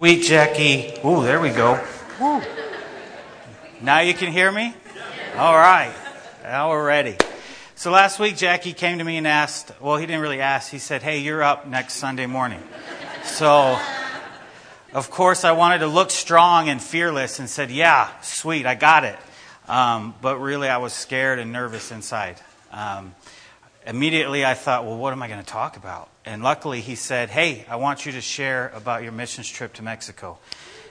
Sweet Jackie. Ooh, there we go. Woo. Now you can hear me? All right. Now we're ready. So last week, Jackie came to me and asked, well, he didn't really ask. He said, hey, you're up next Sunday morning. So, of course, I wanted to look strong and fearless and said, yeah, sweet, I got it. Um, but really, I was scared and nervous inside. Um, immediately, I thought, well, what am I going to talk about? And luckily, he said, hey, I want you to share about your missions trip to Mexico.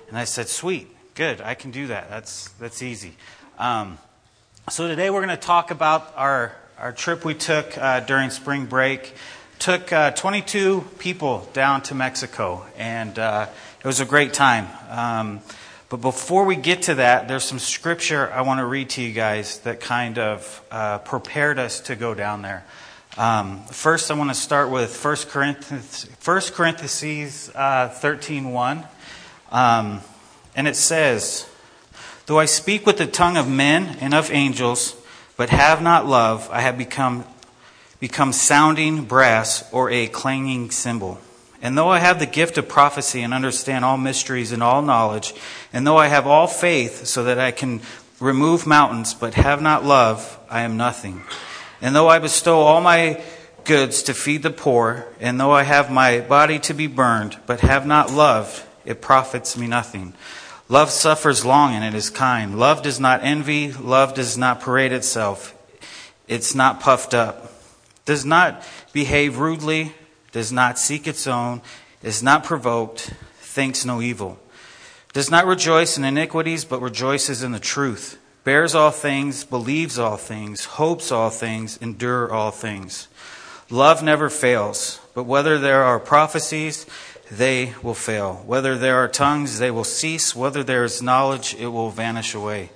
And I said, sweet, good, I can do that. That's, that's easy. Um, so today, we're going to talk about our, our trip we took uh, during spring break. Took uh, 22 people down to Mexico, and uh, it was a great time. Um, but before we get to that, there's some scripture I want to read to you guys that kind of uh, prepared us to go down there. Um, first, I want to start with 1 Corinthians, 1 Corinthians uh, 13 1. Um, and it says, Though I speak with the tongue of men and of angels, but have not love, I have become, become sounding brass or a clanging cymbal. And though I have the gift of prophecy and understand all mysteries and all knowledge, and though I have all faith so that I can remove mountains, but have not love, I am nothing. And though I bestow all my goods to feed the poor, and though I have my body to be burned, but have not love, it profits me nothing. Love suffers long and it is kind. Love does not envy. Love does not parade itself. It's not puffed up. Does not behave rudely does not seek its own, is not provoked, thinks no evil, does not rejoice in iniquities, but rejoices in the truth, bears all things, believes all things, hopes all things, endure all things. Love never fails, but whether there are prophecies, they will fail. Whether there are tongues, they will cease. Whether there is knowledge, it will vanish away.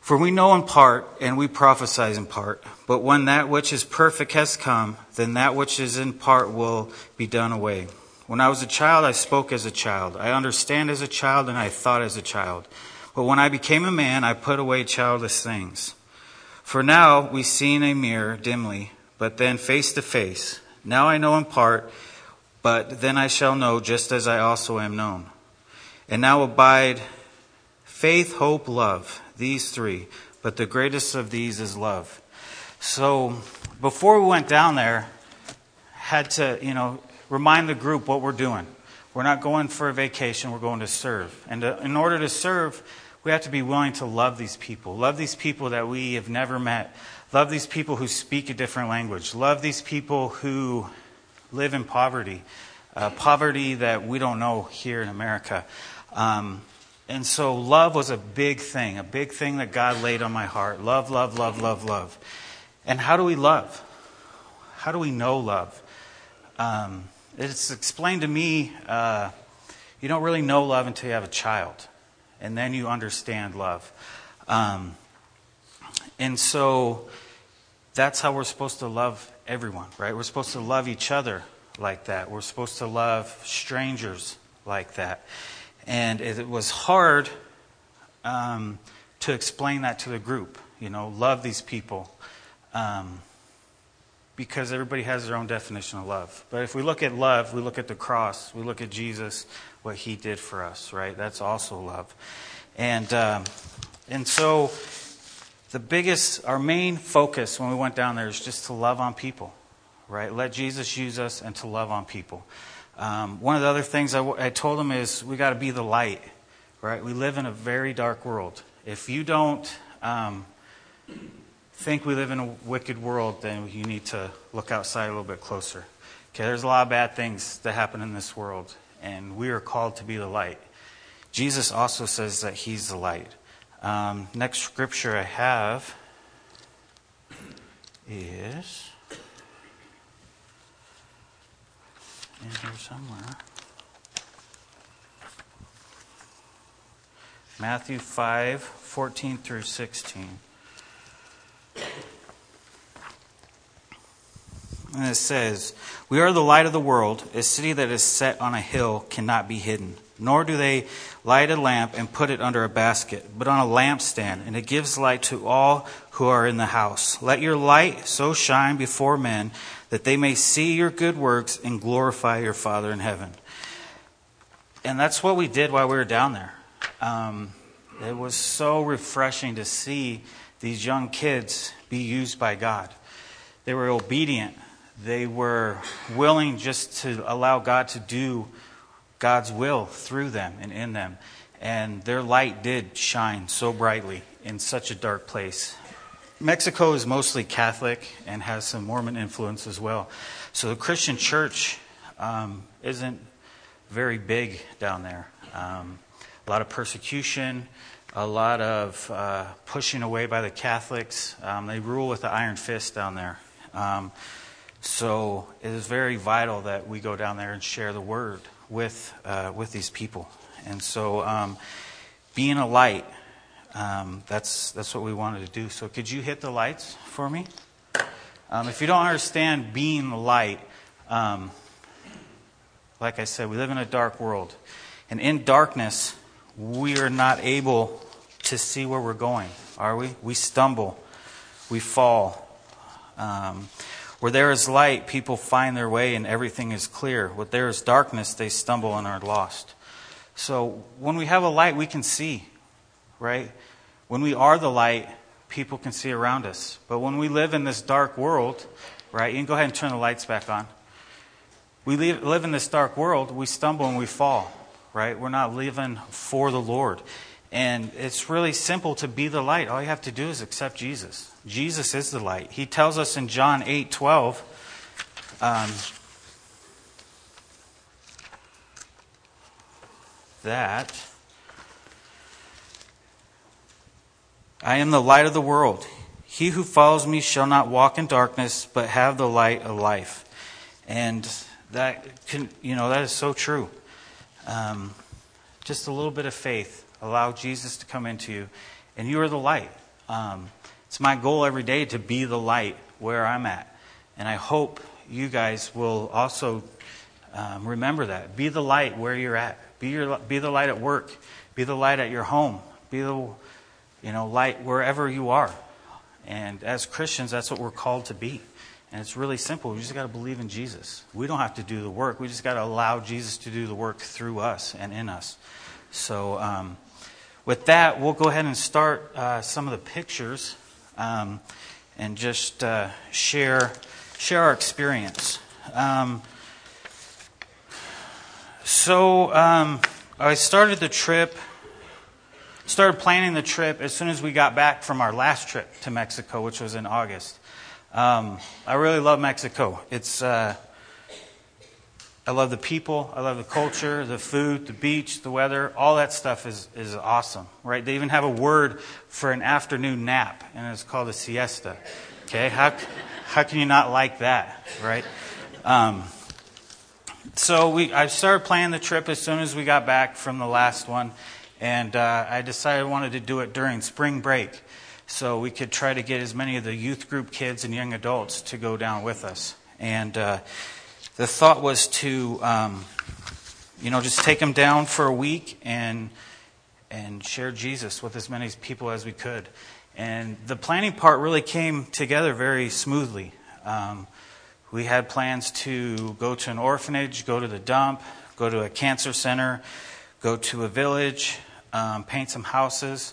For we know in part, and we prophesy in part. But when that which is perfect has come, then that which is in part will be done away. When I was a child, I spoke as a child. I understand as a child, and I thought as a child. But when I became a man, I put away childish things. For now we see in a mirror dimly, but then face to face. Now I know in part, but then I shall know just as I also am known. And now abide faith, hope, love, these three. But the greatest of these is love. So before we went down there, had to, you know, remind the group what we're doing. We're not going for a vacation, we're going to serve. And to, in order to serve, we have to be willing to love these people. Love these people that we have never met. Love these people who speak a different language. Love these people who live in poverty. Uh, poverty that we don't know here in America. Um, and so love was a big thing, a big thing that God laid on my heart. Love, love, love, love, love. And how do we love? How do we know love? Um, it's explained to me uh, you don't really know love until you have a child, and then you understand love. Um, and so that's how we're supposed to love everyone, right? We're supposed to love each other like that. We're supposed to love strangers like that. And it was hard um, to explain that to the group. You know, love these people um, because everybody has their own definition of love. But if we look at love, we look at the cross, we look at Jesus, what he did for us, right? That's also love. And, um, and so the biggest, our main focus when we went down there is just to love on people, right? Let Jesus use us and to love on people. Um, one of the other things I, I told them is we got to be the light, right? We live in a very dark world. If you don't um, think we live in a wicked world, then you need to look outside a little bit closer. Okay, there's a lot of bad things that happen in this world, and we are called to be the light. Jesus also says that He's the light. Um, next scripture I have is in here somewhere. Matthew 5 14 through 16. And it says, We are the light of the world. A city that is set on a hill cannot be hidden. Nor do they light a lamp and put it under a basket, but on a lampstand, and it gives light to all who are in the house. Let your light so shine before men that they may see your good works and glorify your Father in heaven. and that's what we did while we were down there. Um, it was so refreshing to see these young kids be used by God. They were obedient. They were willing just to allow God to do God's will through them and in them. And their light did shine so brightly in such a dark place. Mexico is mostly Catholic and has some Mormon influence as well. So the Christian church um, isn't very big down there. Um, a lot of persecution, a lot of uh, pushing away by the Catholics. Um, they rule with the iron fist down there. So it is very vital that we go down there and share the word with uh, with these people. And so, um, being a light, um, that's that's what we wanted to do. So, could you hit the lights for me? Um, if you don't understand being the light, um, like I said, we live in a dark world. And in darkness, we are not able to see where we're going, are we? We stumble, we fall. Um, where there is light, people find their way and everything is clear. Where there is darkness, they stumble and are lost. So when we have a light, we can see, right? When we are the light, people can see around us. But when we live in this dark world, right? You can go ahead and turn the lights back on we live in this dark world, we stumble and we fall, right? We're not living for the Lord. And it's really simple to be the light. All you have to do is accept Jesus. Jesus is the light. He tells us in John 8 12, um, that I am the light of the world. He who follows me shall not walk in darkness, but have the light of life. And that can, you know, that is so true. Um, just a little bit of faith. Allow Jesus to come into you, and you are the light. Um, it's my goal every day to be the light where I'm at. And I hope you guys will also um, remember that. Be the light where you're at. Be, your, be the light at work. Be the light at your home. Be the you know, light wherever you are. And as Christians, that's what we're called to be. And it's really simple. We just got to believe in Jesus. We don't have to do the work. We just got to allow Jesus to do the work through us and in us. So, um, with that, we'll go ahead and start uh, some of the pictures um, and just uh, share share our experience. Um, so, um, I started the trip, started planning the trip as soon as we got back from our last trip to Mexico, which was in August. Um, I really love Mexico. It's uh, I love the people, I love the culture, the food, the beach, the weather. All that stuff is is awesome, right? They even have a word for an afternoon nap, and it's called a siesta. Okay, how how can you not like that, right? Um, so we I started planning the trip as soon as we got back from the last one, and uh, I decided I wanted to do it during spring break so we could try to get as many of the youth group kids and young adults to go down with us. And uh, the thought was to, um, you know, just take them down for a week and and share Jesus with as many people as we could. And the planning part really came together very smoothly. Um, we had plans to go to an orphanage, go to the dump, go to a cancer center, go to a village, um, paint some houses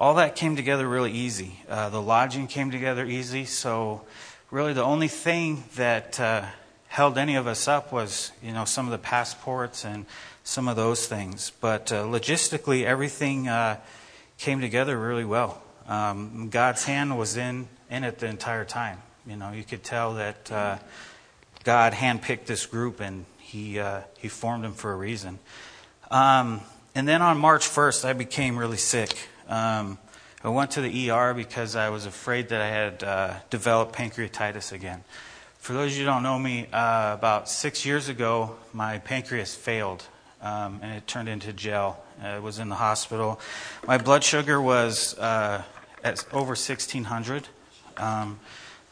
all that came together really easy. Uh, the lodging came together easy. So, really, the only thing that uh, held any of us up was, you know, some of the passports and some of those things. But uh, logistically, everything uh, came together really well. Um, God's hand was in in it the entire time. You know, you could tell that uh, God handpicked this group and He uh, He formed them for a reason. Um, and then on March 1st, I became really sick. Um, I went to the ER because I was afraid that I had uh, developed pancreatitis again. For those of you who don't know me, uh, about six years ago, my pancreas failed um, and it turned into gel. I was in the hospital. My blood sugar was uh, at over 1600. Um,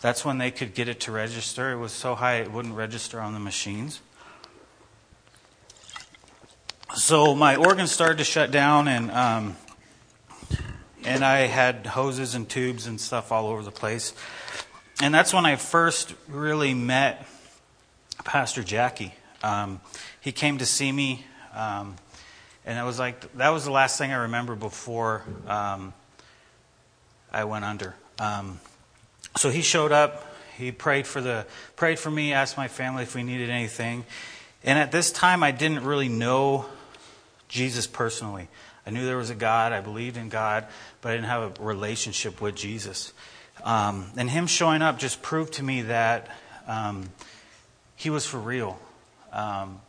that's when they could get it to register. It was so high it wouldn't register on the machines. So my organs started to shut down, and um, and I had hoses and tubes and stuff all over the place. And that's when I first really met Pastor Jackie. Um, he came to see me. Um, And it was like that was the last thing I remember before um, I went under. Um, so he showed up. He prayed for the prayed for me, asked my family if we needed anything. And at this time, I didn't really know Jesus personally. I knew there was a God. I believed in God, but I didn't have a relationship with Jesus. Um, and him showing up just proved to me that um, he was for real. Um,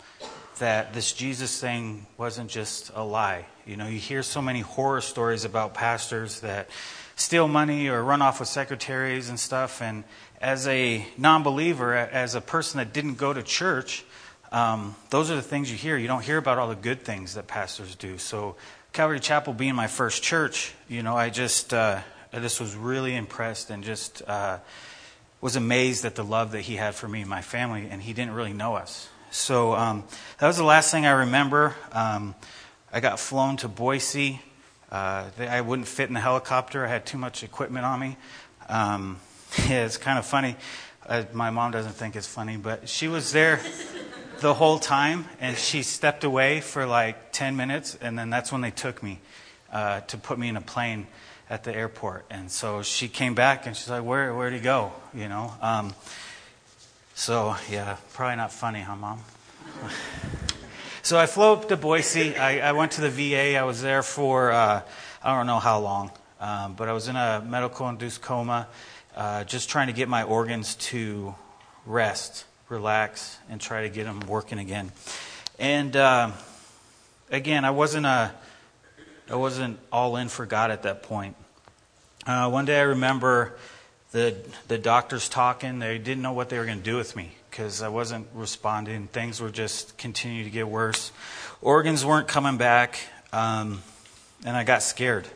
that this Jesus thing wasn't just a lie. You know, you hear so many horror stories about pastors that steal money or run off with secretaries and stuff. And as a non believer, as a person that didn't go to church, um, those are the things you hear. You don't hear about all the good things that pastors do. So, Calvary Chapel being my first church, you know, I just, uh, I just was really impressed and just uh, was amazed at the love that he had for me and my family, and he didn't really know us. So um, that was the last thing I remember. Um, I got flown to Boise. Uh, I wouldn't fit in the helicopter. I had too much equipment on me. Um, yeah, it's kind of funny. Uh, my mom doesn't think it's funny, but she was there the whole time, and she stepped away for like 10 minutes, and then that's when they took me uh, to put me in a plane at the airport. And so she came back, and she's like, "Where, where'd he go?" You know. Um, so yeah, probably not funny, huh, mom? so I flew up to Boise. I, I, went to the VA. I was there for uh, I don't know how long, um, but I was in a medical-induced coma, uh, just trying to get my organs to rest relax, and try to get them working again. And uh, again, I wasn't a, I wasn't all in for God at that point. Uh, one day I remember the the doctors talking. They didn't know what they were going to do with me because I wasn't responding. Things were just continuing to get worse. Organs weren't coming back, um, and I got scared.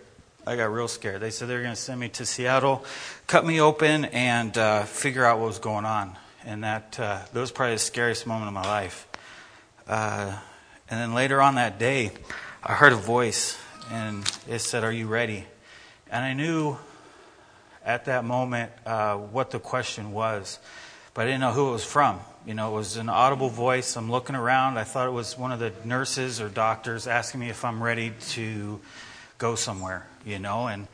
I got real scared. They said they were going to send me to Seattle, cut me open, and uh, figure out what was going on and that uh, that was probably the scariest moment of my life. Uh, and then later on that day, I heard a voice, and it said, "Are you ready?" And I knew at that moment uh, what the question was, but I didn't know who it was from. You know, it was an audible voice. I'm looking around. I thought it was one of the nurses or doctors asking me if I'm ready to go somewhere. You know, and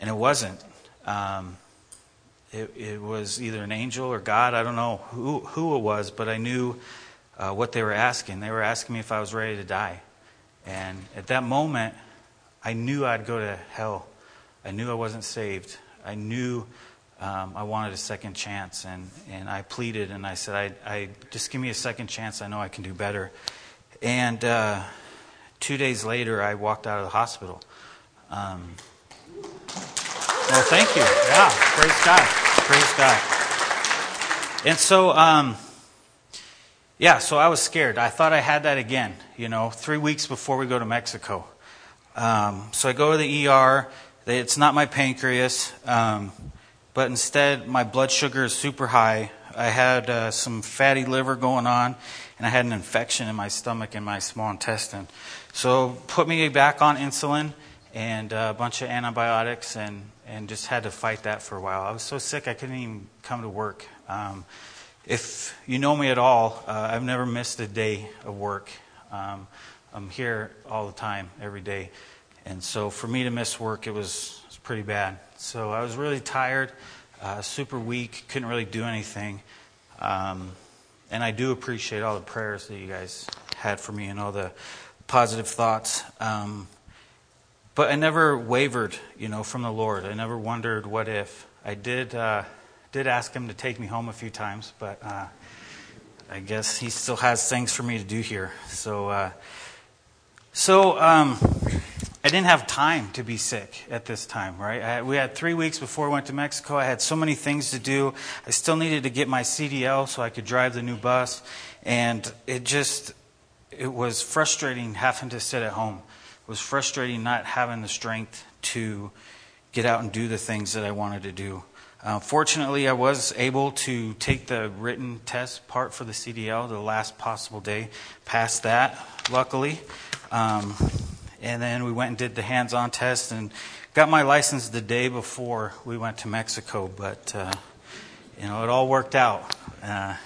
and it wasn't. Um, it, it, was either an angel or God. I don't know who, who it was, but I knew uh, what they were asking. They were asking me if I was ready to die. And at that moment, I knew I'd go to hell. I knew I wasn't saved. I knew um, I wanted a second chance. And, and I pleaded and I said, I, I, just give me a second chance. I know I can do better. And uh, two days later, I walked out of the hospital. Um, well, thank you. Yeah, praise God. Praise God. And so, um, yeah, so I was scared. I thought I had that again, you know, three weeks before we go to Mexico. Um, so I go to the ER. It's not my pancreas, um, but instead my blood sugar is super high. I had uh, some fatty liver going on, and I had an infection in my stomach and my small intestine. So put me back on insulin and a bunch of antibiotics, and and just had to fight that for a while. I was so sick I couldn't even come to work. Um, if you know me at all, uh, I've never missed a day of work. Um, I'm here all the time, every day. And so for me to miss work, it was, it was pretty bad. So I was really tired, uh, super weak, couldn't really do anything. Um, and I do appreciate all the prayers that you guys had for me and all the positive thoughts. Um, but I never wavered, you know, from the Lord. I never wondered what if. I did uh, did ask Him to take me home a few times, but uh, I guess He still has things for me to do here. So, uh, so um, I didn't have time to be sick at this time, right? I, we had three weeks before we went to Mexico. I had so many things to do. I still needed to get my CDL so I could drive the new bus, and it just it was frustrating having to sit at home. It was frustrating not having the strength to get out and do the things that I wanted to do. Uh, fortunately, I was able to take the written test part for the CDL the last possible day, passed that, luckily. Um, and then we went and did the hands on test and got my license the day before we went to Mexico. But, uh, you know, it all worked out. Uh,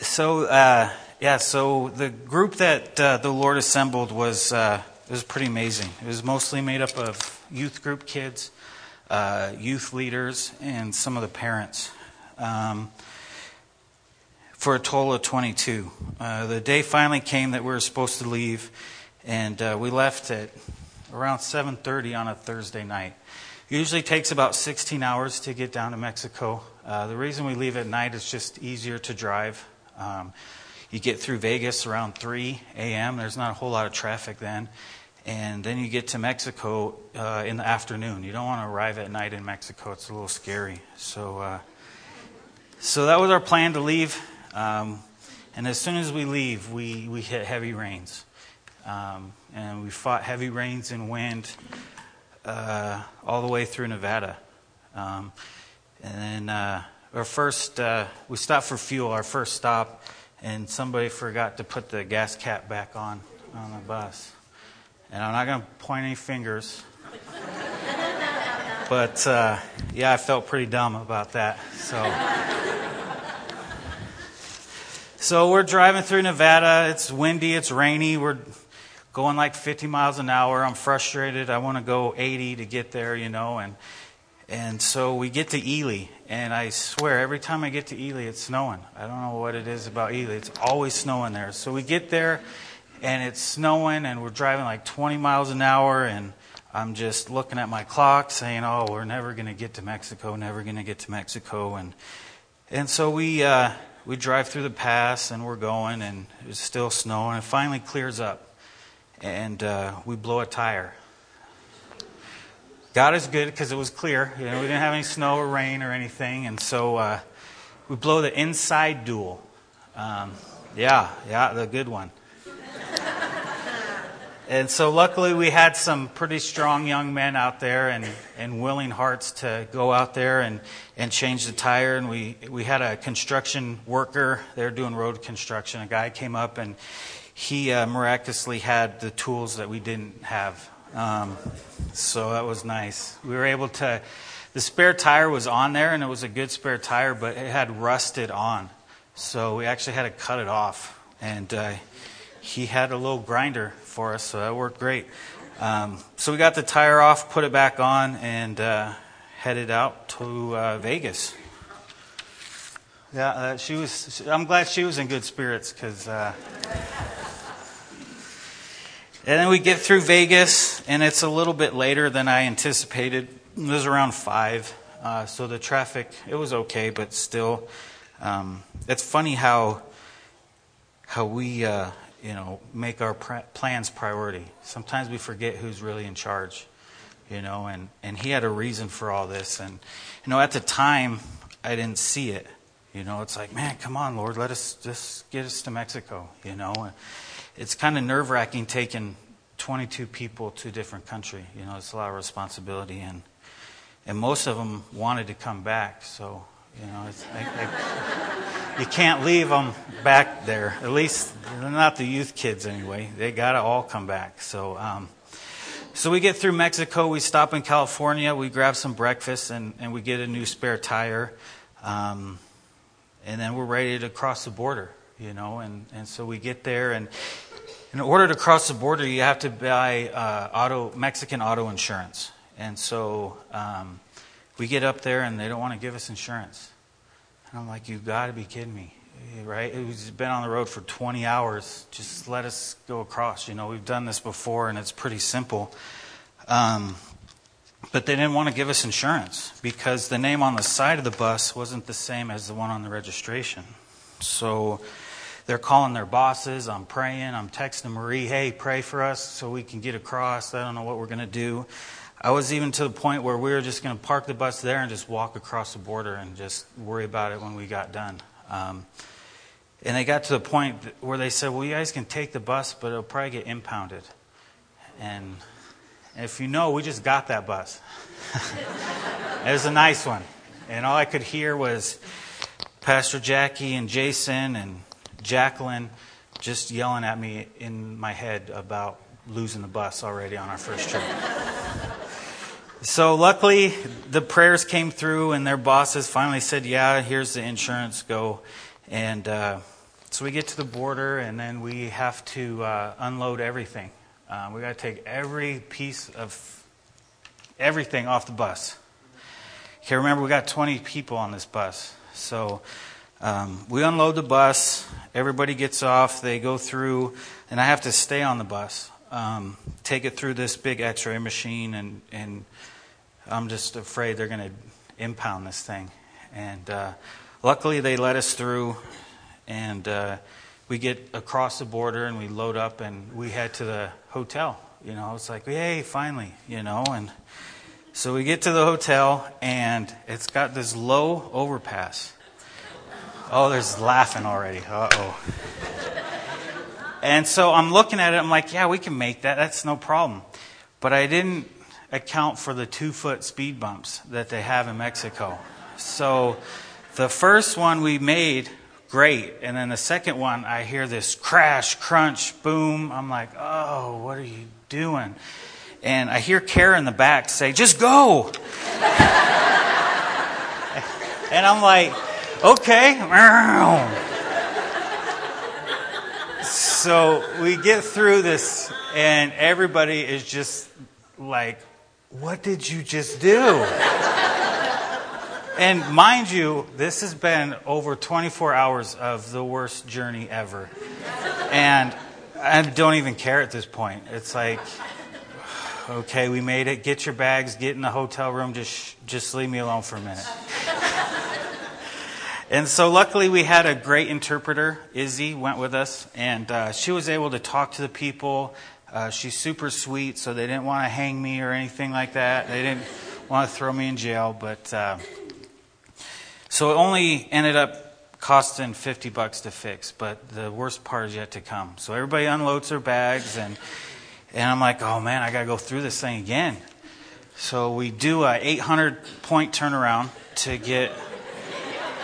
so, uh, Yeah, so the group that uh, the Lord assembled was uh, was pretty amazing. It was mostly made up of youth group kids, uh, youth leaders, and some of the parents. Um, for a total of 22. Uh, the day finally came that we were supposed to leave, and uh, we left at around 7:30 on a Thursday night. Usually takes about 16 hours to get down to Mexico. Uh, the reason we leave at night is just easier to drive. Um, you get through Vegas around 3 a.m. There's not a whole lot of traffic then. And then you get to Mexico uh, in the afternoon. You don't want to arrive at night in Mexico, it's a little scary. So, uh, so that was our plan to leave. Um, and as soon as we leave, we, we hit heavy rains. Um, and we fought heavy rains and wind uh, all the way through Nevada. Um, and then uh, our first, uh, we stopped for fuel, our first stop, and somebody forgot to put the gas cap back on on the bus. And I'm not going to point any fingers. but uh, yeah, I felt pretty dumb about that. So. So we're driving through Nevada. It's windy, it's rainy. We're going like 50 miles an hour. I'm frustrated. I want to go 80 to get there, you know, and and so we get to Ely, and I swear every time I get to Ely, it's snowing. I don't know what it is about Ely. It's always snowing there. So we get there, and it's snowing, and we're driving like 20 miles an hour, and I'm just looking at my clock, saying, "Oh, we're never going to get to Mexico. Never going to get to Mexico." And and so we uh, we drive through the pass, and we're going, and it's still snowing. And it finally clears up, and uh, we blow a tire God is good because it was clear. You know, we didn't have any snow or rain or anything, and so uh, we blow the inside dual. Um, yeah, yeah, the good one. and so luckily we had some pretty strong young men out there and, and willing hearts to go out there and, and change the tire. And we, we had a construction worker, they were doing road construction. A guy came up and he uh, miraculously had the tools that we didn't have. Um, so that was nice. We were able to, the spare tire was on there and it was a good spare tire, but it had rusted on. So we actually had to cut it off. And uh, he had a little grinder for us, so that worked great. Um, so we got the tire off, put it back on, and uh, headed out to uh, Vegas. Yeah, uh, she was. I'm glad she was in good spirits because uh, and then we get through Vegas, and it's a little bit later than I anticipated. It was around 5. Uh, so the traffic, it was okay, but still. Um, it's funny how, how we, uh, you know, make our pr- plans priority. Sometimes we forget who's really in charge, you know, and, and he had a reason for all this. And, you know, at the time, I didn't see it. You know, it's like, man, come on, Lord, let us just get us to Mexico, you know it's kind of nerve wracking taking 22 people to a different country. You know, it's a lot of responsibility, and and most of them wanted to come back. So you know, I, I, you can't leave them back there. At least not the youth kids anyway. They got to all come back. So. Um, so we get through Mexico, we stop in California, we grab some breakfast, and, and we get a new spare tire. Um, and then we're ready to cross the border, you know. And, and so we get there, and in order to cross the border, you have to buy uh, auto Mexican auto insurance. And so um, we get up there, and they don't want to give us insurance. And I'm like, you've got to be kidding me, right? We've been on the road for 20 hours. Just let us go across. You know, we've done this before, and it's pretty simple. Um, but they didn't want to give us insurance because the name on the side of the bus wasn't the same as the one on the registration. So they're calling their bosses. I'm praying. I'm texting Marie, hey, pray for us so we can get across. I don't know what we're going to do. I was even to the point where we were just going to park the bus there and just walk across the border and just worry about it when we got done. Um, and they got to the point where they said, well, you guys can take the bus, but it'll probably get impounded. And if you know, we just got that bus. it was a nice one. And all I could hear was Pastor Jackie and Jason and Jacqueline just yelling at me in my head about losing the bus already on our first trip. so luckily, the prayers came through, and their bosses finally said, "Yeah, here's the insurance. Go." And uh, so we get to the border, and then we have to uh, unload everything. Uh, we got to take every piece of everything off the bus. Okay, remember we got 20 people on this bus, so um, we unload the bus. Everybody gets off. They go through, and I have to stay on the bus, um, take it through this big X-ray machine, and and I'm just afraid they're going to impound this thing. And uh, luckily, they let us through, and uh, we get across the border, and we load up, and we head to the hotel. You know, it's like, yay, finally, you know, and so we get to the hotel, and it's got this low overpass. Oh, there's laughing already. Uh oh. And so I'm looking at it, I'm like, yeah, we can make that. That's no problem. But I didn't account for the two foot speed bumps that they have in Mexico. So the first one we made, great. And then the second one, I hear this crash, crunch, boom. I'm like, oh, what are you doing? And I hear Kara in the back say, just go. and I'm like, okay. So we get through this, and everybody is just like, What did you just do? And mind you, this has been over 24 hours of the worst journey ever. And I don't even care at this point. It's like, okay, we made it. Get your bags, get in the hotel room, just, just leave me alone for a minute. And so, luckily, we had a great interpreter. Izzy went with us, and uh, she was able to talk to the people. Uh, she's super sweet, so they didn't want to hang me or anything like that. They didn't want to throw me in jail, but uh, so it only ended up costing 50 bucks to fix. But the worst part is yet to come. So everybody unloads their bags, and and I'm like, oh man, I got to go through this thing again. So we do a 800 point turnaround to get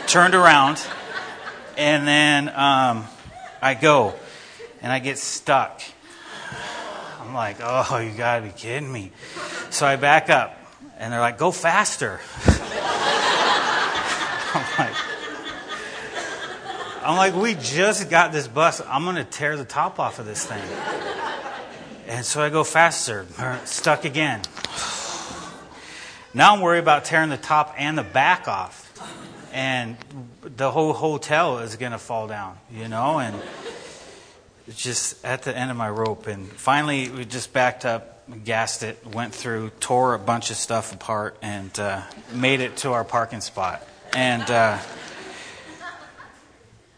turned around, and then um, I go, and I get stuck. I'm like, oh, you gotta be kidding me. So I back up, and they're like, go faster. I'm like, I'm like, we just got this bus. I'm gonna tear the top off of this thing. And so I go faster, stuck again. Now I'm worried about tearing the top and the back off and the whole hotel is going to fall down, you know, and just at the end of my rope. And finally, we just backed up, gassed it, went through, tore a bunch of stuff apart, and uh, made it to our parking spot. And uh,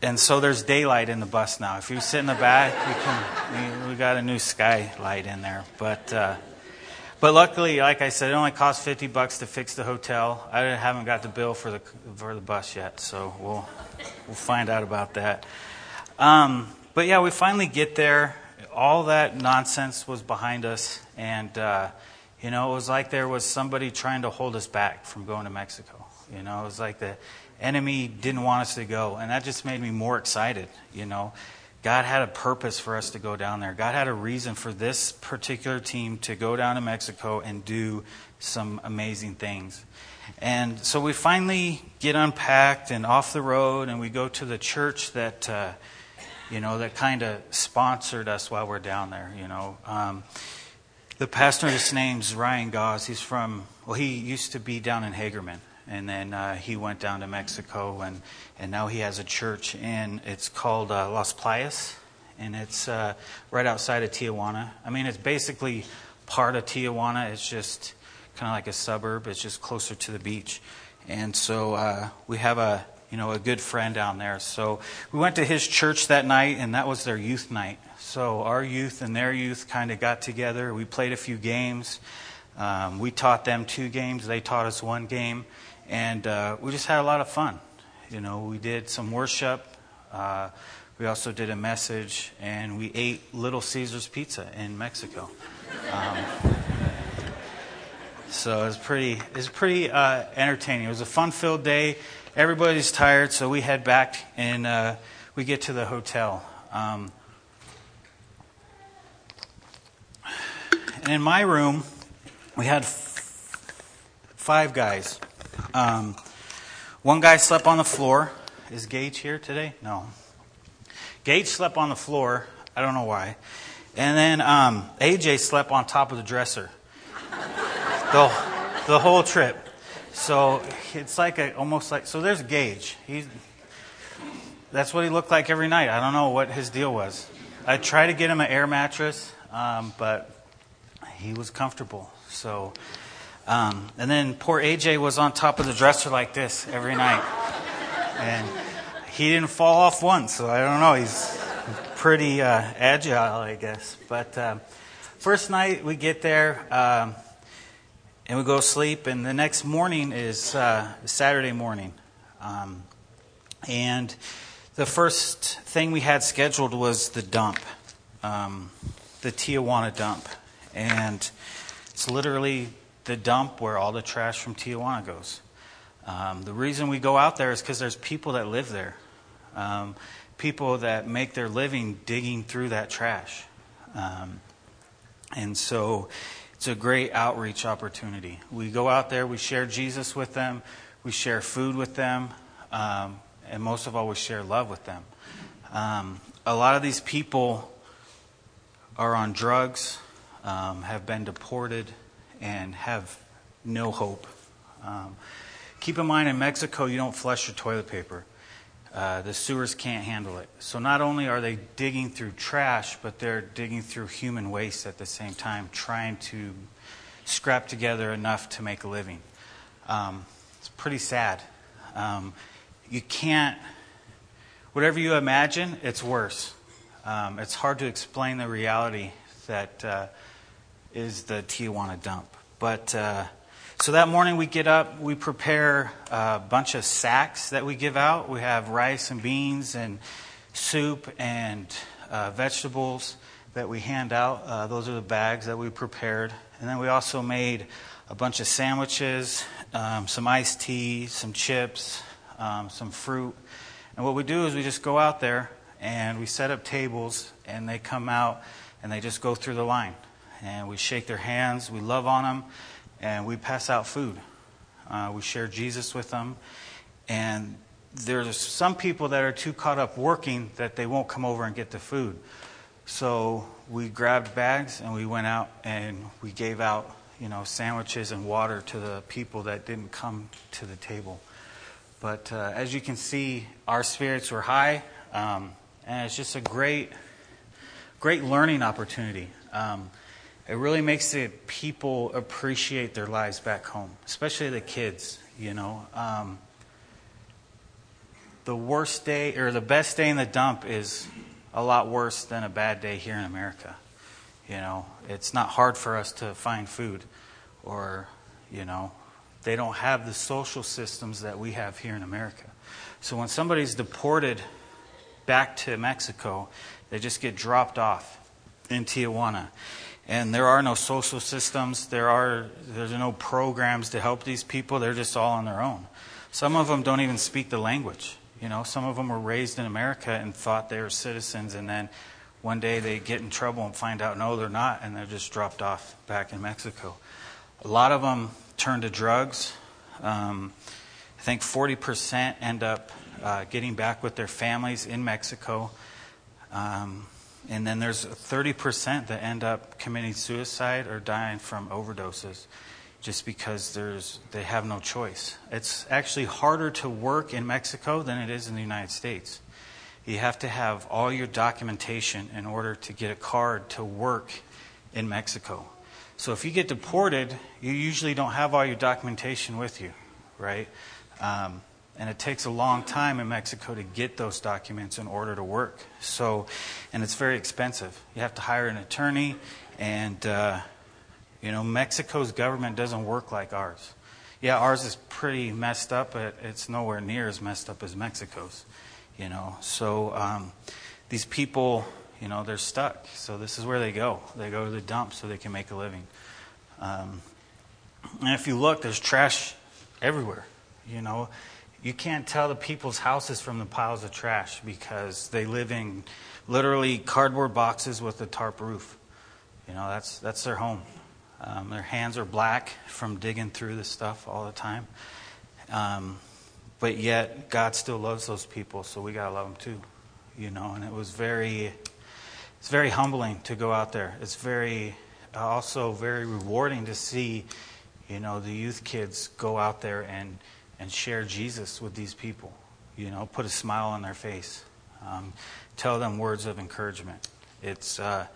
and so there's daylight in the bus now. If you sit in the back, we can we, got a new skylight in there, but. Uh, but luckily, like I said, it only cost 50 bucks to fix the hotel. I haven't got the bill for the, for the bus yet, so we'll, we'll find out about that. Um, but yeah, we finally get there. All that nonsense was behind us, and uh, you know, it was like there was somebody trying to hold us back from going to Mexico. You know, it was like the enemy didn't want us to go, and that just made me more excited. You know, God had a purpose for us to go down there. God had a reason for this particular team to go down to Mexico and do some amazing things. And so we finally get unpacked and off the road, and we go to the church that, uh, you know, that kind of sponsored us while we're down there. You know, um, the pastor, his name's Ryan Goss. He's from, well, he used to be down in Hagerman, and then uh, he went down to Mexico, and, and now he has a church, and it's called uh, Las Playas, and it's uh, right outside of Tijuana. I mean, it's basically part of Tijuana. It's just kind of like a suburb. It's just closer to the beach, and so uh, we have a you know a good friend down there. So we went to his church that night, and that was their youth night. So our youth and their youth kind of got together. We played a few games. Um, we taught them two games. They taught us one game and uh, we just had a lot of fun. You know, we did some worship. Uh, we also did a message, and we ate Little Caesars pizza in Mexico. Um, so it was pretty, it was pretty uh, entertaining. It was a fun-filled day. Everybody's tired, so we head back and uh, we get to the hotel. Um, and in my room, we had f- five guys. Um, one guy slept on the floor. Is Gage here today? No. Gage slept on the floor. I don't know why. And then um, AJ slept on top of the dresser the, the whole trip. So it's like a, almost like, so there's Gage. He's, that's what he looked like every night. I don't know what his deal was. I tried to get him an air mattress, um, but he was comfortable. So, um, and then poor AJ was on top of the dresser like this every night. And he didn't fall off once, so I don't know. He's pretty uh, agile, I guess. But uh, first night we get there um, and we go to sleep, and the next morning is uh, Saturday morning. Um, and the first thing we had scheduled was the dump, um, the Tijuana dump. And it's literally the dump where all the trash from Tijuana goes. Um, the reason we go out there is because there's people that live there, um, people that make their living digging through that trash. Um, and so it's a great outreach opportunity. We go out there, we share Jesus with them, we share food with them, um, and most of all, we share love with them. Um, a lot of these people are on drugs, um, have been deported, and have no hope. Um, keep in mind, in Mexico, you don't flush your toilet paper. Uh, the sewers can't handle it. So not only are they digging through trash, but they're digging through human waste at the same time, trying to scrap together enough to make a living. Um, it's pretty sad. Um, you can't, whatever you imagine, it's worse. Um, it's hard to explain the reality that uh, is the Tijuana dump. But uh, so that morning we get up, we prepare a bunch of sacks that we give out. We have rice and beans and soup and uh, vegetables that we hand out. Uh, those are the bags that we prepared. And then we also made a bunch of sandwiches, um, some iced tea, some chips, um, some fruit. And what we do is we just go out there and we set up tables, and they come out and they just go through the line. And we shake their hands, we love on them, and we pass out food. Uh, we share Jesus with them. And there's some people that are too caught up working that they won't come over and get the food. So we grabbed bags and we went out and we gave out, you know, sandwiches and water to the people that didn't come to the table. But uh, as you can see, our spirits were high, um, and it's just a great, great learning opportunity. Um, it really makes the people appreciate their lives back home, especially the kids. You know, um, the worst day or the best day in the dump is a lot worse than a bad day here in America. You know, it's not hard for us to find food, or you know, they don't have the social systems that we have here in America. So when somebody's deported back to Mexico, they just get dropped off in Tijuana. And there are no social systems, there are there's no programs to help these people. They're just all on their own. Some of them don't even speak the language. You know, some of them were raised in America and thought they were citizens and then one day they get in trouble and find out no they're not and they're just dropped off back in Mexico. A lot of them turn to drugs. Um, I think 40% end up uh, getting back with their families in Mexico. Um, and then there's 30% that end up committing suicide or dying from overdoses just because there's, they have no choice. It's actually harder to work in Mexico than it is in the United States. You have to have all your documentation in order to get a card to work in Mexico. So if you get deported, you usually don't have all your documentation with you, right? Um, and it takes a long time in Mexico to get those documents in order to work. So, and it's very expensive. You have to hire an attorney, and uh, you know Mexico's government doesn't work like ours. Yeah, ours is pretty messed up, but it's nowhere near as messed up as Mexico's. You know, so um, these people you know, they're stuck. So this is where they go. They go to the dump so they can make a living. Um, and if you look, there's trash everywhere. You know, you can't tell the people's houses from the piles of trash because they live in literally cardboard boxes with a tarp roof. You know, that's that's their home. Um, their hands are black from digging through the stuff all the time. Um, but yet, God still loves those people, so we gotta love them too. you know, and it was very, it's very humbling to go out there. It's very, also very rewarding to see, you know, the youth kids go out there and, and share Jesus with these people, you know, put a smile on their face, um, tell them words of encouragement. It's, uh,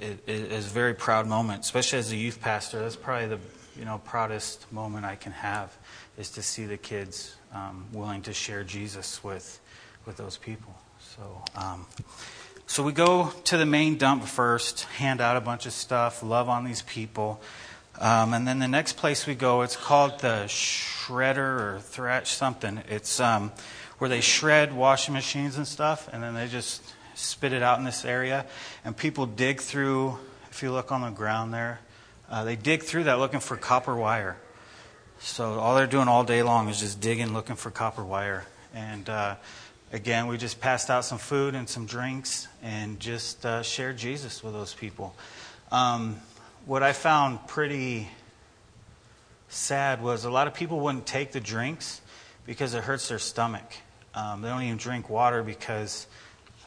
it, it is a very proud moment, especially as a youth pastor. That's probably the you know proudest moment I can have is to see the kids um, willing to share Jesus with with those people. So, um, so we go to the main dump first, hand out a bunch of stuff, love on these people, um, and then the next place we go, it's called the shredder or thrash something. It's um, where they shred washing machines and stuff, and then they just spit it out in this area. And people dig through, if you look on the ground there, uh, they dig through that looking for copper wire. So all they're doing all day long is just digging, looking for copper wire. And uh, again, we just passed out some food and some drinks and just uh, shared Jesus with those people. Um, what I found pretty sad was a lot of people wouldn't take the drinks because it hurts their stomach. Um, they don't even drink water because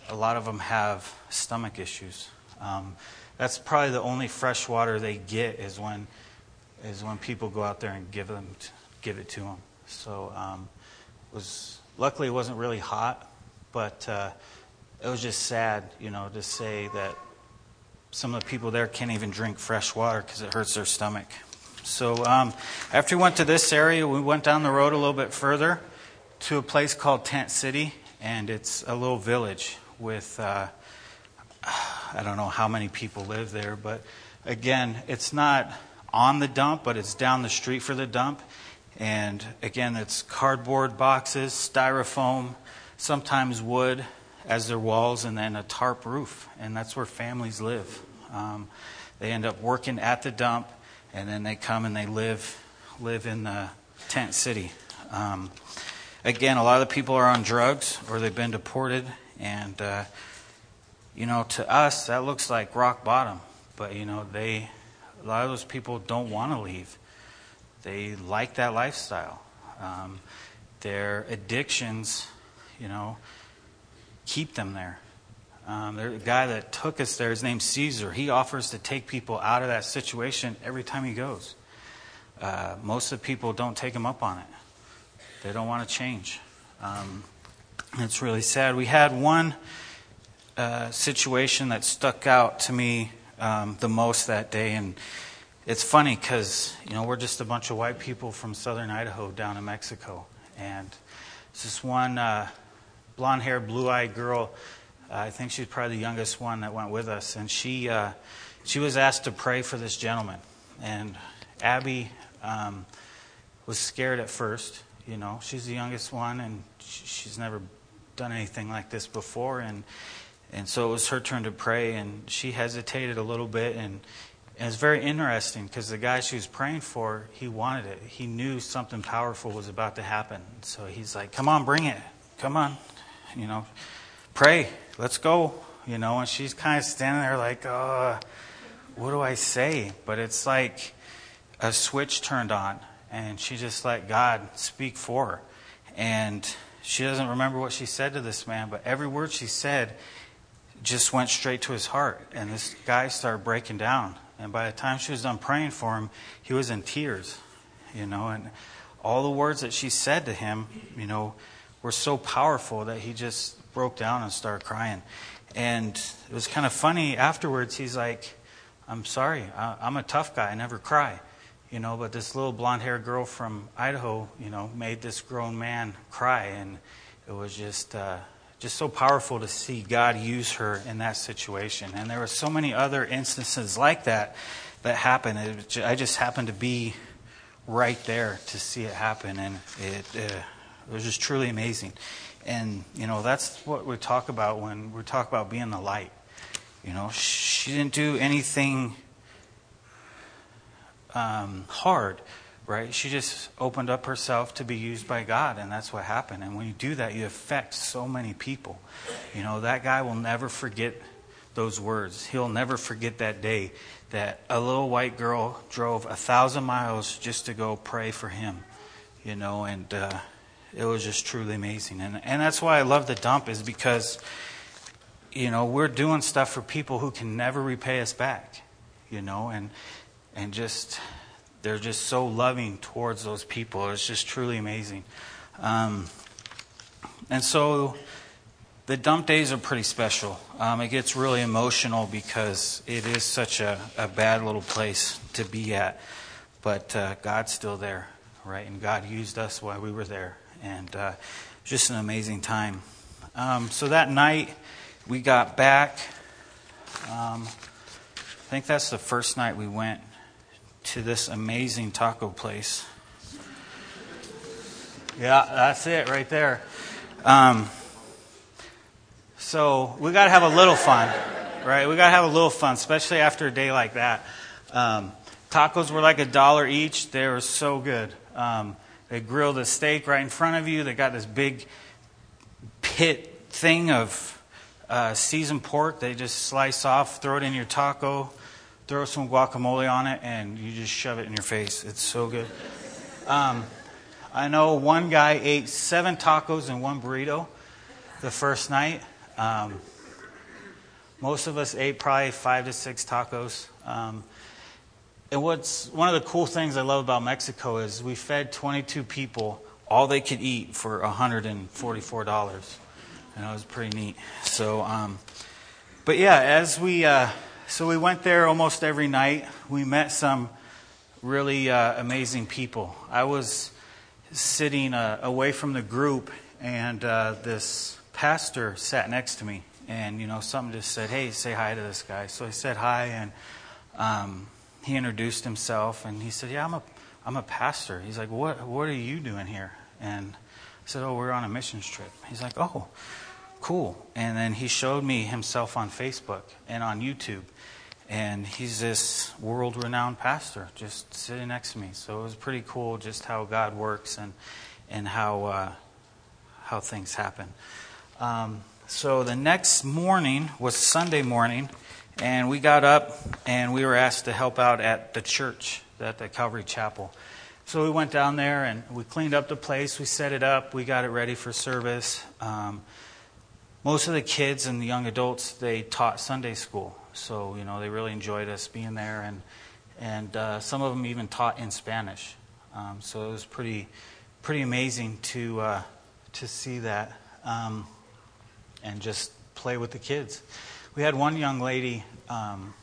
a lot of them have stomach issues. Um, that's probably the only fresh water they get is when is when people go out there and give them give it to them. So um, was luckily it wasn't really hot, but uh, it was just sad, you know, to say that some of the people there can't even drink fresh water because it hurts their stomach. So um, after we went to this area, we went down the road a little bit further to a place called Tent City, and it's a little village with, uh, I don't know how many people live there, but again, it's not on the dump, but it's down the street for the dump. And again, it's cardboard boxes, styrofoam, sometimes wood as their walls, and then a tarp roof. And that's where families live. Um, they end up working at the dump, and then they come and they live live in the tent city. Um, again, a lot of the people are on drugs or they've been deported, and, uh, you know, to us, that looks like rock bottom. But, you know, they, a lot of those people don't want to leave. They like that lifestyle. Um, their addictions, you know, keep them there. Um, the guy that took us there, his name's Caesar. He offers to take people out of that situation every time he goes. Uh, most of the people don't take him up on it. They don't want to change. Um, it's really sad. We had one uh, situation that stuck out to me um, the most that day, and it's funny because you know we're just a bunch of white people from southern Idaho down in Mexico, and it's this one uh, blonde-haired, blue-eyed girl. Uh, I think she's probably the youngest one that went with us, and she uh, she was asked to pray for this gentleman, and Abby um, was scared at first. You know, she's the youngest one, and she's never done anything like this before, and and so it was her turn to pray, and she hesitated a little bit, and, and it was very interesting because the guy she was praying for, he wanted it. He knew something powerful was about to happen. So he's like, "Come on, bring it. Come on, you know, pray. Let's go." You know, and she's kind of standing there like, "Uh, what do I say?" But it's like a switch turned on, and she just let God speak for her, and she doesn't remember what she said to this man, but every word she said just went straight to his heart. And this guy started breaking down. And by the time she was done praying for him, he was in tears, you know. And all the words that she said to him, you know, were so powerful that he just broke down and started crying. And it was kind of funny afterwards. He's like, I'm sorry, I'm a tough guy. I never cry you know, but this little blonde haired girl from Idaho, you know, made this grown man cry. And it was just, uh, just so powerful to see God use her in that situation. And there were so many other instances like that that happened. It, I just happened to be right there to see it happen. And it, uh, it was just truly amazing. And, you know, that's what we talk about when we talk about being the light. You know, she didn't do anything um, hard, right? She just opened up herself to be used by God, and that's what happened. And when you do that, you affect so many people. You know, that guy will never forget those words. He'll never forget that day that a little white girl drove a thousand miles just to go pray for him. You know, and uh, it was just truly amazing. And, and that's why I love the dump, is because, you know, we're doing stuff for people who can never repay us back, you know, and, and just, they're just so loving towards those people. It's just truly amazing. Um, and so the dump days are pretty special. Um, it gets really emotional because it is such a, a bad little place to be at. But uh, God's still there, right? And God used us while we were there. And uh, just an amazing time. Um, so that night, we got back. Um, I think that's the first night we went to this amazing taco place. Yeah, that's it right there. Um, so we got to have a little fun, right? We got to have a little fun, especially after a day like that. Um, tacos were like a dollar each. They were so good. Um, they grilled a steak right in front of you. They got this big pit thing of uh, seasoned pork. They just slice off, throw it in your taco, throw some guacamole on it, and you just shove it in your face. It's so good. Um, I know one guy ate seven tacos and one burrito the first night. Um, most of us ate probably five to six tacos. Um, and what's one of the cool things I love about Mexico is we fed 22 people all they could eat for $144. And it was pretty neat. So, um, but yeah, as we uh, so we went there almost every night. We met some really uh, amazing people. I was sitting uh, away from the group, and uh, this pastor sat next to me, and you know, something just said, "Hey, say hi to this guy." So I said hi, and um, he introduced himself, and he said, "Yeah, I'm a I'm a pastor." He's like, "What What are you doing here?" And I said, "Oh, we're on a missions trip." He's like, "Oh, cool." And then he showed me himself on Facebook and on YouTube, and he's this world-renowned pastor just sitting next to me. So it was pretty cool, just how God works and and how uh, how things happen. Um, so the next morning was Sunday morning, and we got up and we were asked to help out at the church, at the Calvary Chapel. So we went down there and we cleaned up the place, we set it up, we got it ready for service. Um, most of the kids and the young adults they taught Sunday school, so you know they really enjoyed us being there, and and uh, some of them even taught in Spanish. Um, so it was pretty pretty amazing to uh, to see that. Um, and just play with the kids. We had one young lady, um,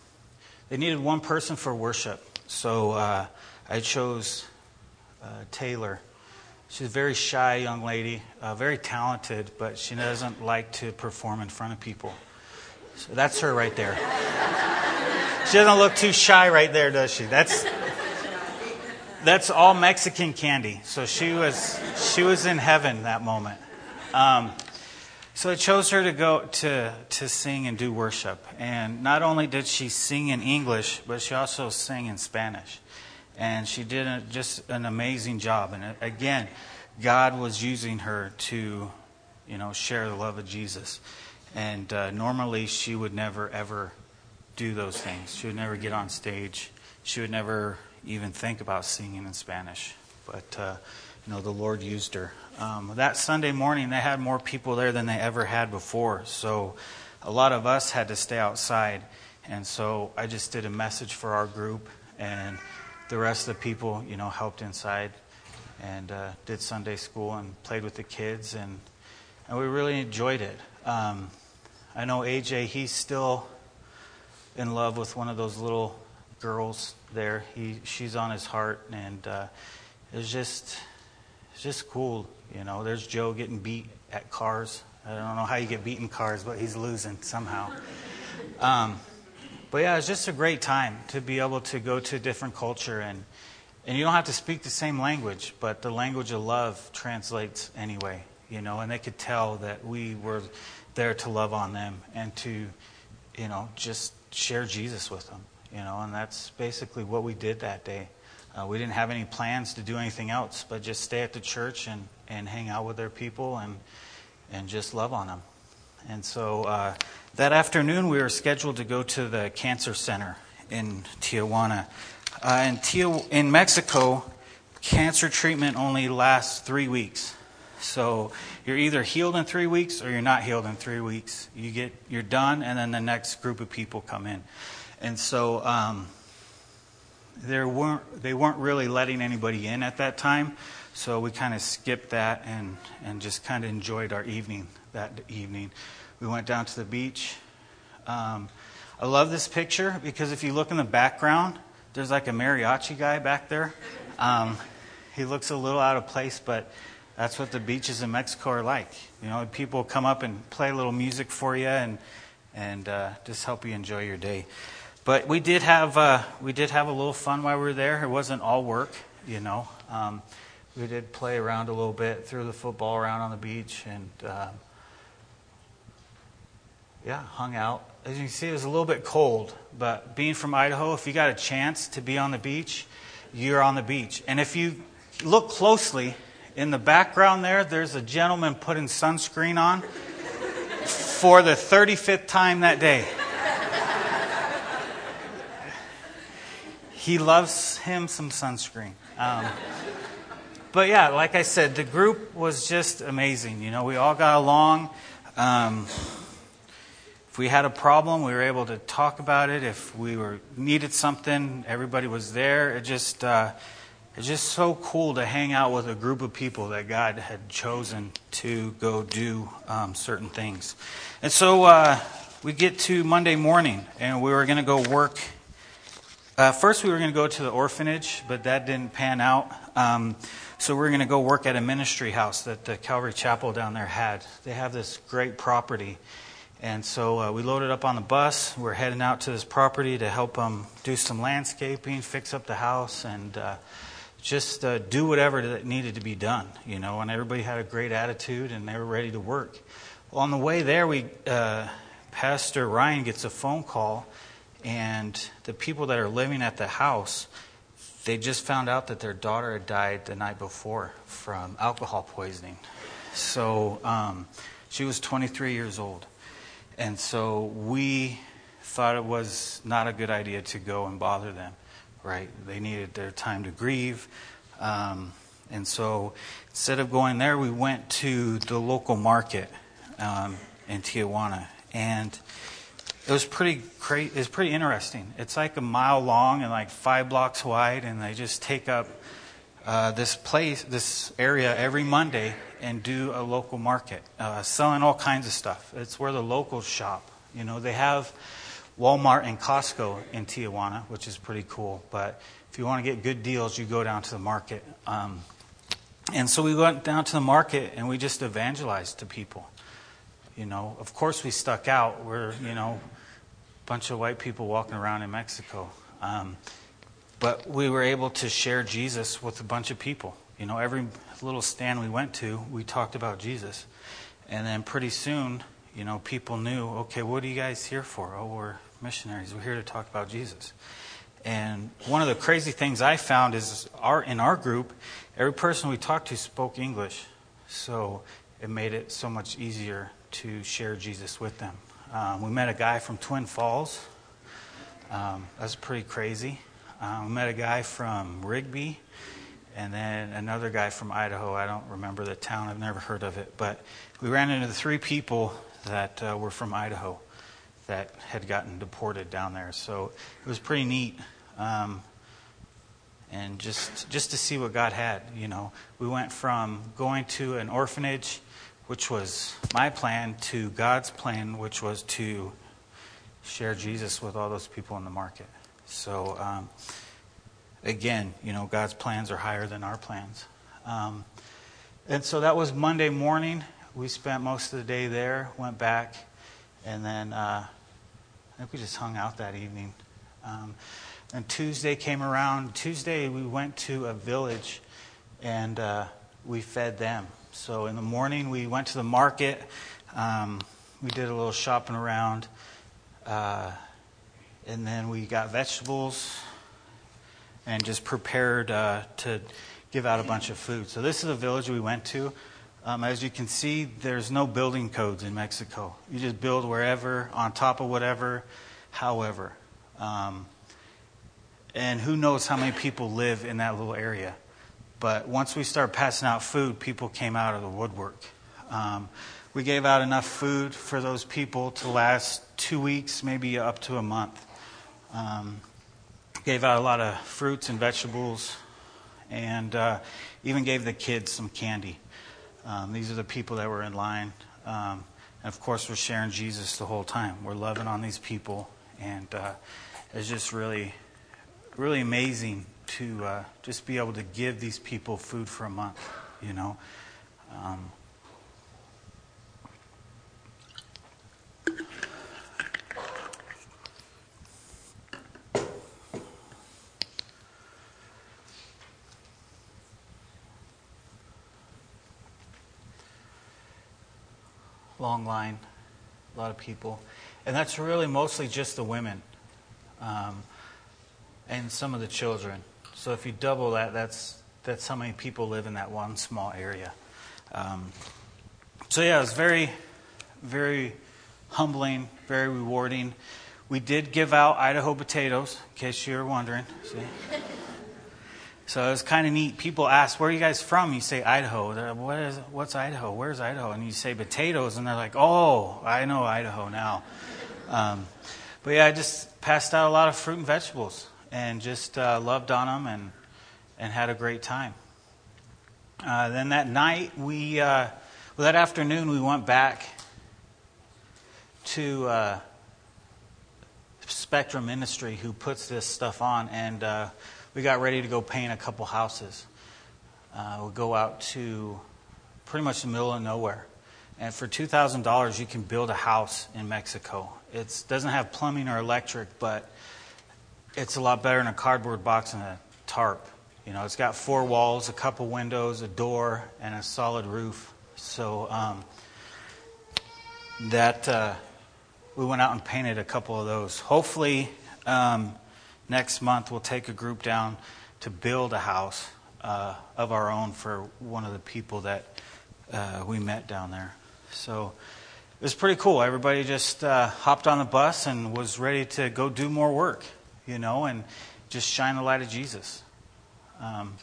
they needed one person for worship. So uh, I chose uh, Taylor. She's a very shy young lady, uh, very talented, but she doesn't like to perform in front of people. So that's her right there. she doesn't look too shy right there, does she? That's that's all Mexican candy. So she was she was in heaven that moment. Um, so I chose her to go to, to sing and do worship. And not only did she sing in English, but she also sang in Spanish. And she did a, just an amazing job. And uh, again, God was using her to, you know, share the love of Jesus. And uh, normally she would never, ever do those things. She would never get on stage. She would never even think about singing in Spanish. But, uh, you know, the Lord used her. Um, that Sunday morning, they had more people there than they ever had before. So a lot of us had to stay outside. And so I just did a message for our group, and the rest of the people, you know, helped inside and uh, did Sunday school and played with the kids, and and we really enjoyed it. Um, I know AJ; he's still in love with one of those little girls there. He she's on his heart, and uh, it's just it's just cool you know, there's Joe getting beat at cars. I don't know how you get beaten cars, but he's losing somehow. Um, but yeah, it's just a great time to be able to go to a different culture and and you don't have to speak the same language, but the language of love translates anyway, you know, and they could tell that we were there to love on them and to, you know, just share Jesus with them, you know, and that's basically what we did that day. Uh, we didn't have any plans to do anything else, but just stay at the church and and hang out with their people and and just love on them. And so uh, that afternoon, we were scheduled to go to the cancer center in Tijuana. Uh, in, Tijuana, in Mexico, cancer treatment only lasts three weeks. So you're either healed in three weeks or you're not healed in three weeks. You get you're done, and then the next group of people come in, and so um, there weren't they weren't really letting anybody in at that time. So we kind of skipped that and and just kind of enjoyed our evening that evening. We went down to the beach. Um, I love this picture because if you look in the background, there's like a mariachi guy back there. Um, he looks a little out of place, but that's what the beaches in Mexico are like. You know, people come up and play a little music for you and and uh, just help you enjoy your day. But we did have uh, we did have a little fun while we were there. It wasn't all work, you know. Um, we did play around a little bit, threw the football around on the beach, and uh, yeah, hung out. As you can see, it was a little bit cold, but being from Idaho, if you got a chance to be on the beach, you're on the beach. And if you look closely, in the background there, there's a gentleman putting sunscreen on for the 35th time that day. He loves him some sunscreen. Um, but yeah, like I said, the group was just amazing. You know, we all got along. Um, if we had a problem, we were able to talk about it. If we were needed something, everybody was there. It just uh, it's just so cool to hang out with a group of people that God had chosen to go do um, certain things. And so uh, we get to Monday morning, and we were going to go work. Uh, first, we were going to go to the orphanage, but that didn't pan out. Um, so we we're going to go work at a ministry house that the Calvary Chapel down there had. They have this great property. And so uh, we loaded up on the bus. We're heading out to this property to help them do some landscaping, fix up the house, and uh, just uh, do whatever that needed to be done, you know, and everybody had a great attitude and they were ready to work. Well, on the way there, we uh, Pastor Ryan gets a phone call, and the people that are living at the house, they just found out that their daughter had died the night before from alcohol poisoning. So um, she was 23 years old, and so we thought it was not a good idea to go and bother them right? They needed their time to grieve. Um, and so instead of going there, we went to the local market um, in Tijuana. And it was pretty. It's pretty interesting. It's like a mile long and like five blocks wide, and they just take up uh, this place, this area every Monday and do a local market, uh, selling all kinds of stuff. It's where the locals shop. You know, they have Walmart and Costco in Tijuana, which is pretty cool. But if you want to get good deals, you go down to the market. Um, and so we went down to the market and we just evangelized to people. You know, of course we stuck out. We're, you know, bunch of white people walking around in Mexico. Um, but we were able to share Jesus with a bunch of people. You know, every little stand we went to, we talked about Jesus. And then pretty soon, you know, people knew, okay, what are you guys here for? Oh, we're missionaries. We're here to talk about Jesus. And one of the crazy things I found is our in our group, every person we talked to spoke English, so it made it so much easier to share Jesus with them. Um, we met a guy from Twin Falls. Um, that's pretty crazy. Um, we met a guy from Rigby, and then another guy from Idaho. I don't remember the town. I've never heard of it, but we ran into the three people that uh, were from Idaho that had gotten deported down there. So it was pretty neat. Um, and just just to see what God had, you know, we went from going to an orphanage, which was my plan, to God's plan, which was to share Jesus with all those people in the market. So um, again, you know, God's plans are higher than our plans. Um, and so that was Monday morning we spent most of the day there, went back, and then uh, I think we just hung out that evening. Um, and Tuesday came around. Tuesday, we went to a village and uh, we fed them. So in the morning, we went to the market. Um, we did a little shopping around. Uh, and then we got vegetables and just prepared uh, to give out a bunch of food. So this is the village we went to. Um, as you can see, there's no building codes in Mexico. You just build wherever, on top of whatever, however. Um, and who knows how many people live in that little area. But once we started passing out food, people came out of the woodwork. Um, we gave out enough food for those people to last two weeks, maybe up to a month. Um, gave out a lot of fruits and vegetables, and uh, even gave the kids some candy. Um, these are the people that were in line. Um, and of course, we're sharing Jesus the whole time. We're loving on these people, and uh, it's just really, really amazing to uh, just be able to give these people food for a month. You know. Um, long line, a lot of people. And that's really mostly just the women um, and some of the children. So if you double that, that's, that's how many people live in that one small area. Um, so, yeah, it was very, very humbling, very rewarding. We did give out Idaho potatoes, in case you were wondering. See? So it was kind of neat. People ask, "Where are you guys from?" You say Idaho. They're like, "What is? What's Idaho? Where's Idaho?" And you say potatoes, and they're like, "Oh, I know Idaho now." Um, but yeah, I just passed out a lot of fruit and vegetables, and just uh, loved on them, and and had a great time. Uh, then that night, we uh, well, that afternoon, we went back to uh, Spectrum Ministry, who puts this stuff on, and uh, we got ready to go paint a couple houses. We'll go out to pretty much the middle of nowhere. And for $2,000, you can build a house in Mexico. It doesn't have plumbing or electric, but it's a lot better than a cardboard box and a tarp. You know, it's got four walls, a couple windows, a door, and a solid roof. So um, that uh, we went out and painted a couple of those. Hopefully, um, next month we'll take a group down to build a house uh, of our own for one of the people that uh, we met down there. So it was pretty cool. Everybody just uh, hopped on the bus and was ready to go do more work, you know, and just shine the light of Jesus. Um,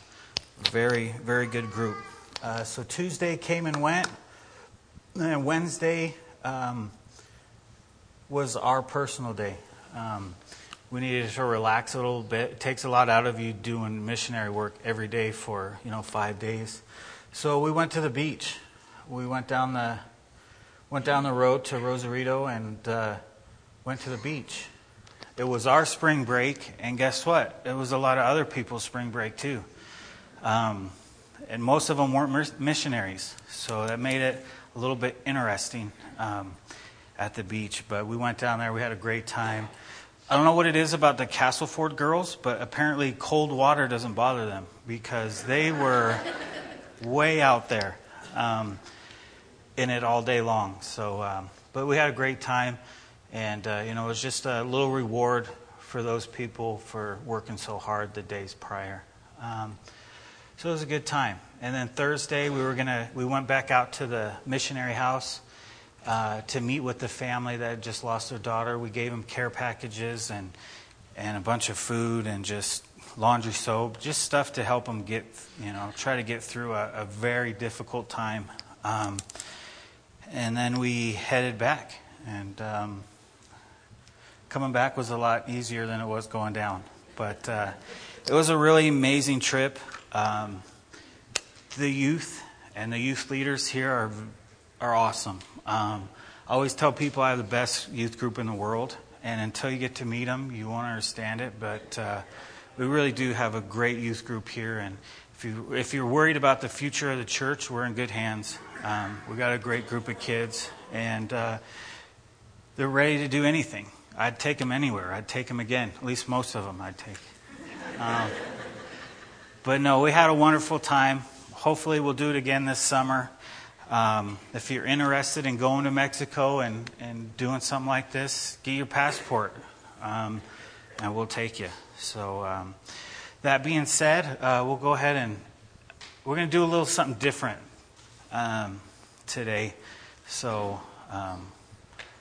very, very good group. Uh, so Tuesday came and went, and Wednesday um, was our personal day. Um, we needed to relax a little bit. It takes a lot out of you doing missionary work every day for you know five days. So we went to the beach. We went down the went down the road to Rosarito and uh, went to the beach. It was our spring break, and guess what? It was a lot of other people's spring break too. Um, and most of them weren't missionaries, so that made it a little bit interesting um, at the beach. But we went down there. We had a great time. I don't know what it is about the Castleford girls, but apparently cold water doesn't bother them because they were way out there um, in it all day long. So, um, but we had a great time, and uh, you know, it was just a little reward for those people for working so hard the days prior. Um, so it was a good time. And then Thursday, we were gonna we went back out to the missionary house uh, to meet with the family that had just lost their daughter. We gave them care packages and and a bunch of food and just laundry soap, just stuff to help them get, you know, try to get through a, a very difficult time. Um, and then we headed back, and um, coming back was a lot easier than it was going down. But uh, it was a really amazing trip. Um, the youth and the youth leaders here are are awesome. Um, I always tell people I have the best youth group in the world, and until you get to meet them, you won't understand it. But uh, we really do have a great youth group here, and if you if you're worried about the future of the church, we're in good hands. Um, we got a great group of kids, and uh, they're ready to do anything. I'd take them anywhere. I'd take them again. At least most of them, I'd take. Um, but no, we had a wonderful time. Hopefully, we'll do it again this summer. Um, if you're interested in going to Mexico and, and doing something like this, get your passport, um, and we'll take you. So, um, that being said, uh, we'll go ahead and we're going to do a little something different um, today. So, um,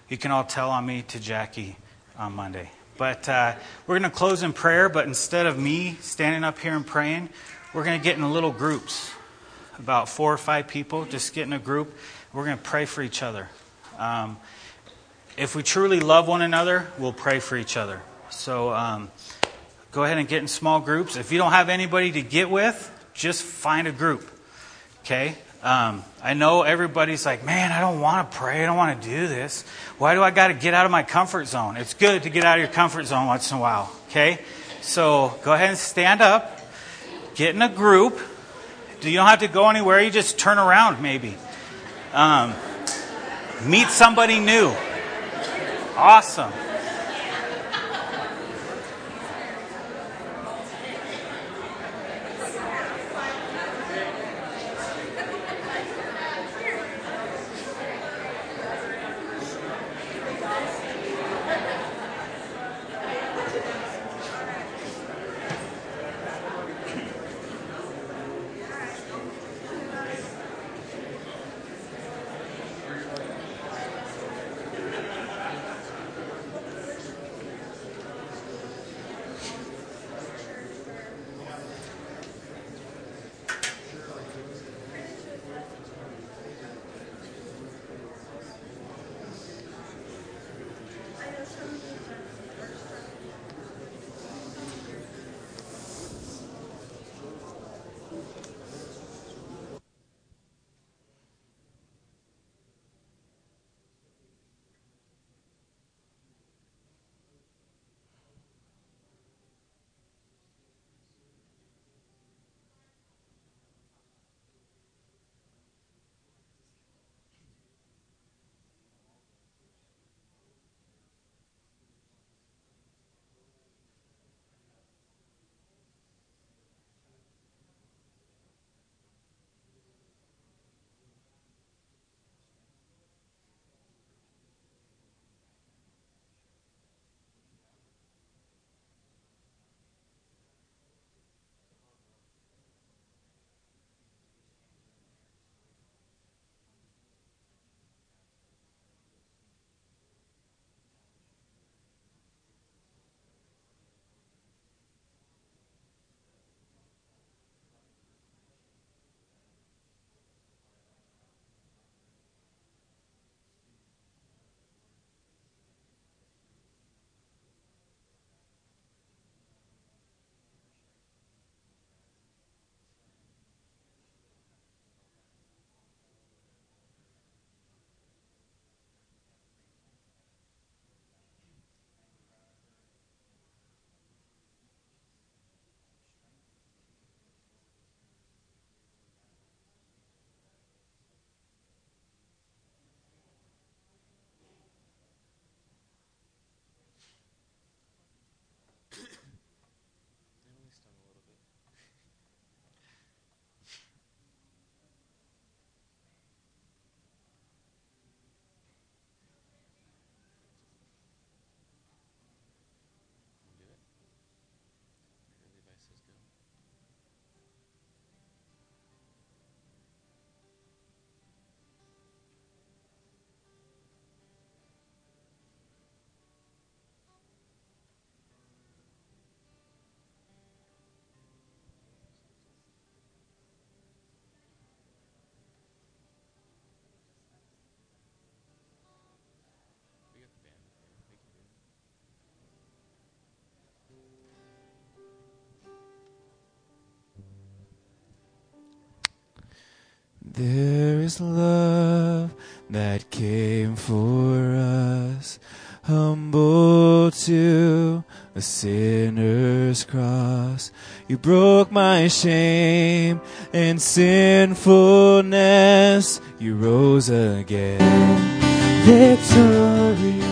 you can all tell on me to Jackie on Monday. But uh, we're going to close in prayer, but instead of me standing up here and praying, we're going to get in little groups, about four or five people, just get in a group. We're going to pray for each other. Um, if we truly love one another, we'll pray for each other. So um, go ahead and get in small groups. If you don't have anybody to get with, just find a group. Okay? Um, I know everybody's like, man, I don't want to pray. I don't want to do this. Why do I got to get out of my comfort zone? It's good to get out of your comfort zone once in a while. Okay? So go ahead and stand up, get in a group. You don't have to go anywhere. You just turn around, maybe. Um, meet somebody new. Awesome. There is love that came for us, humble to a sinner's cross. You broke my shame and sinfulness. You rose again, victorious.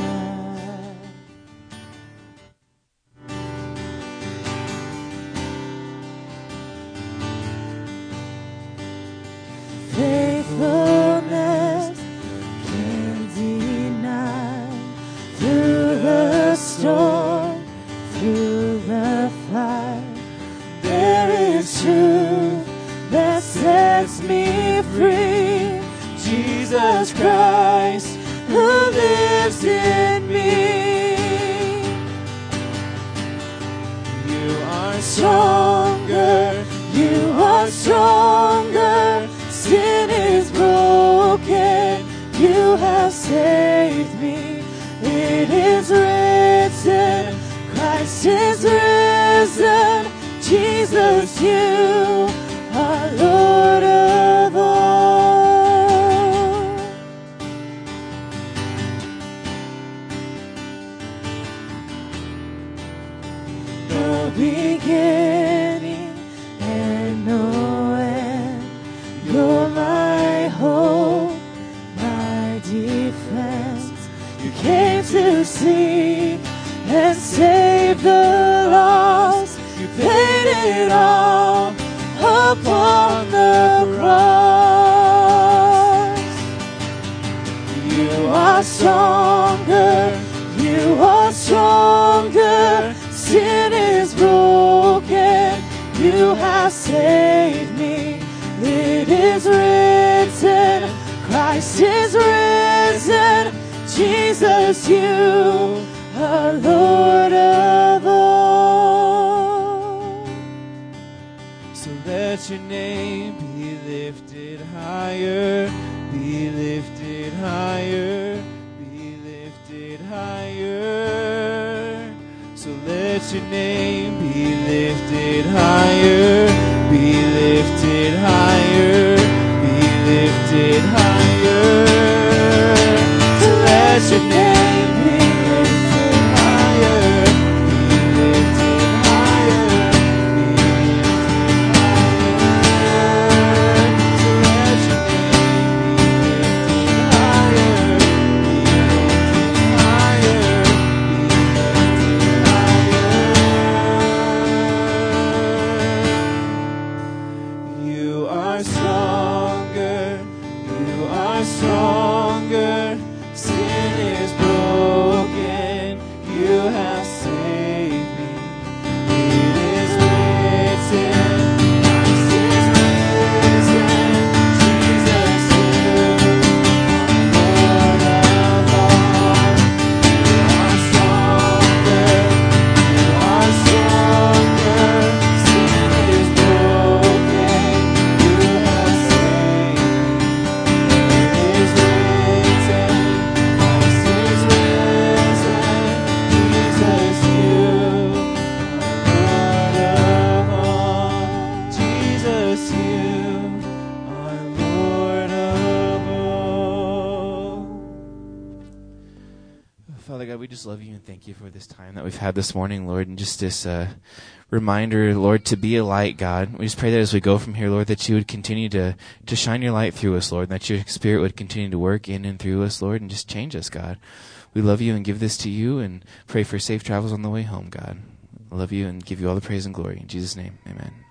stronger. You are stronger. Sin is broken. You have saved me. It is written. Christ is risen. Jesus, you it all upon the cross. You are stronger, you are stronger. Sin is broken, you have saved me. It is written, Christ is risen. Jesus, you are let your name be lifted higher, be lifted higher, be lifted higher. So let your name be lifted higher, be lifted higher, be lifted higher. So let your name this morning, Lord, and just this uh, reminder, Lord, to be a light, God. We just pray that as we go from here, Lord, that you would continue to, to shine your light through us, Lord, and that your spirit would continue to work in and through us, Lord, and just change us, God. We love you and give this to you and pray for safe travels on the way home, God. Love you and give you all the praise and glory. In Jesus' name, amen.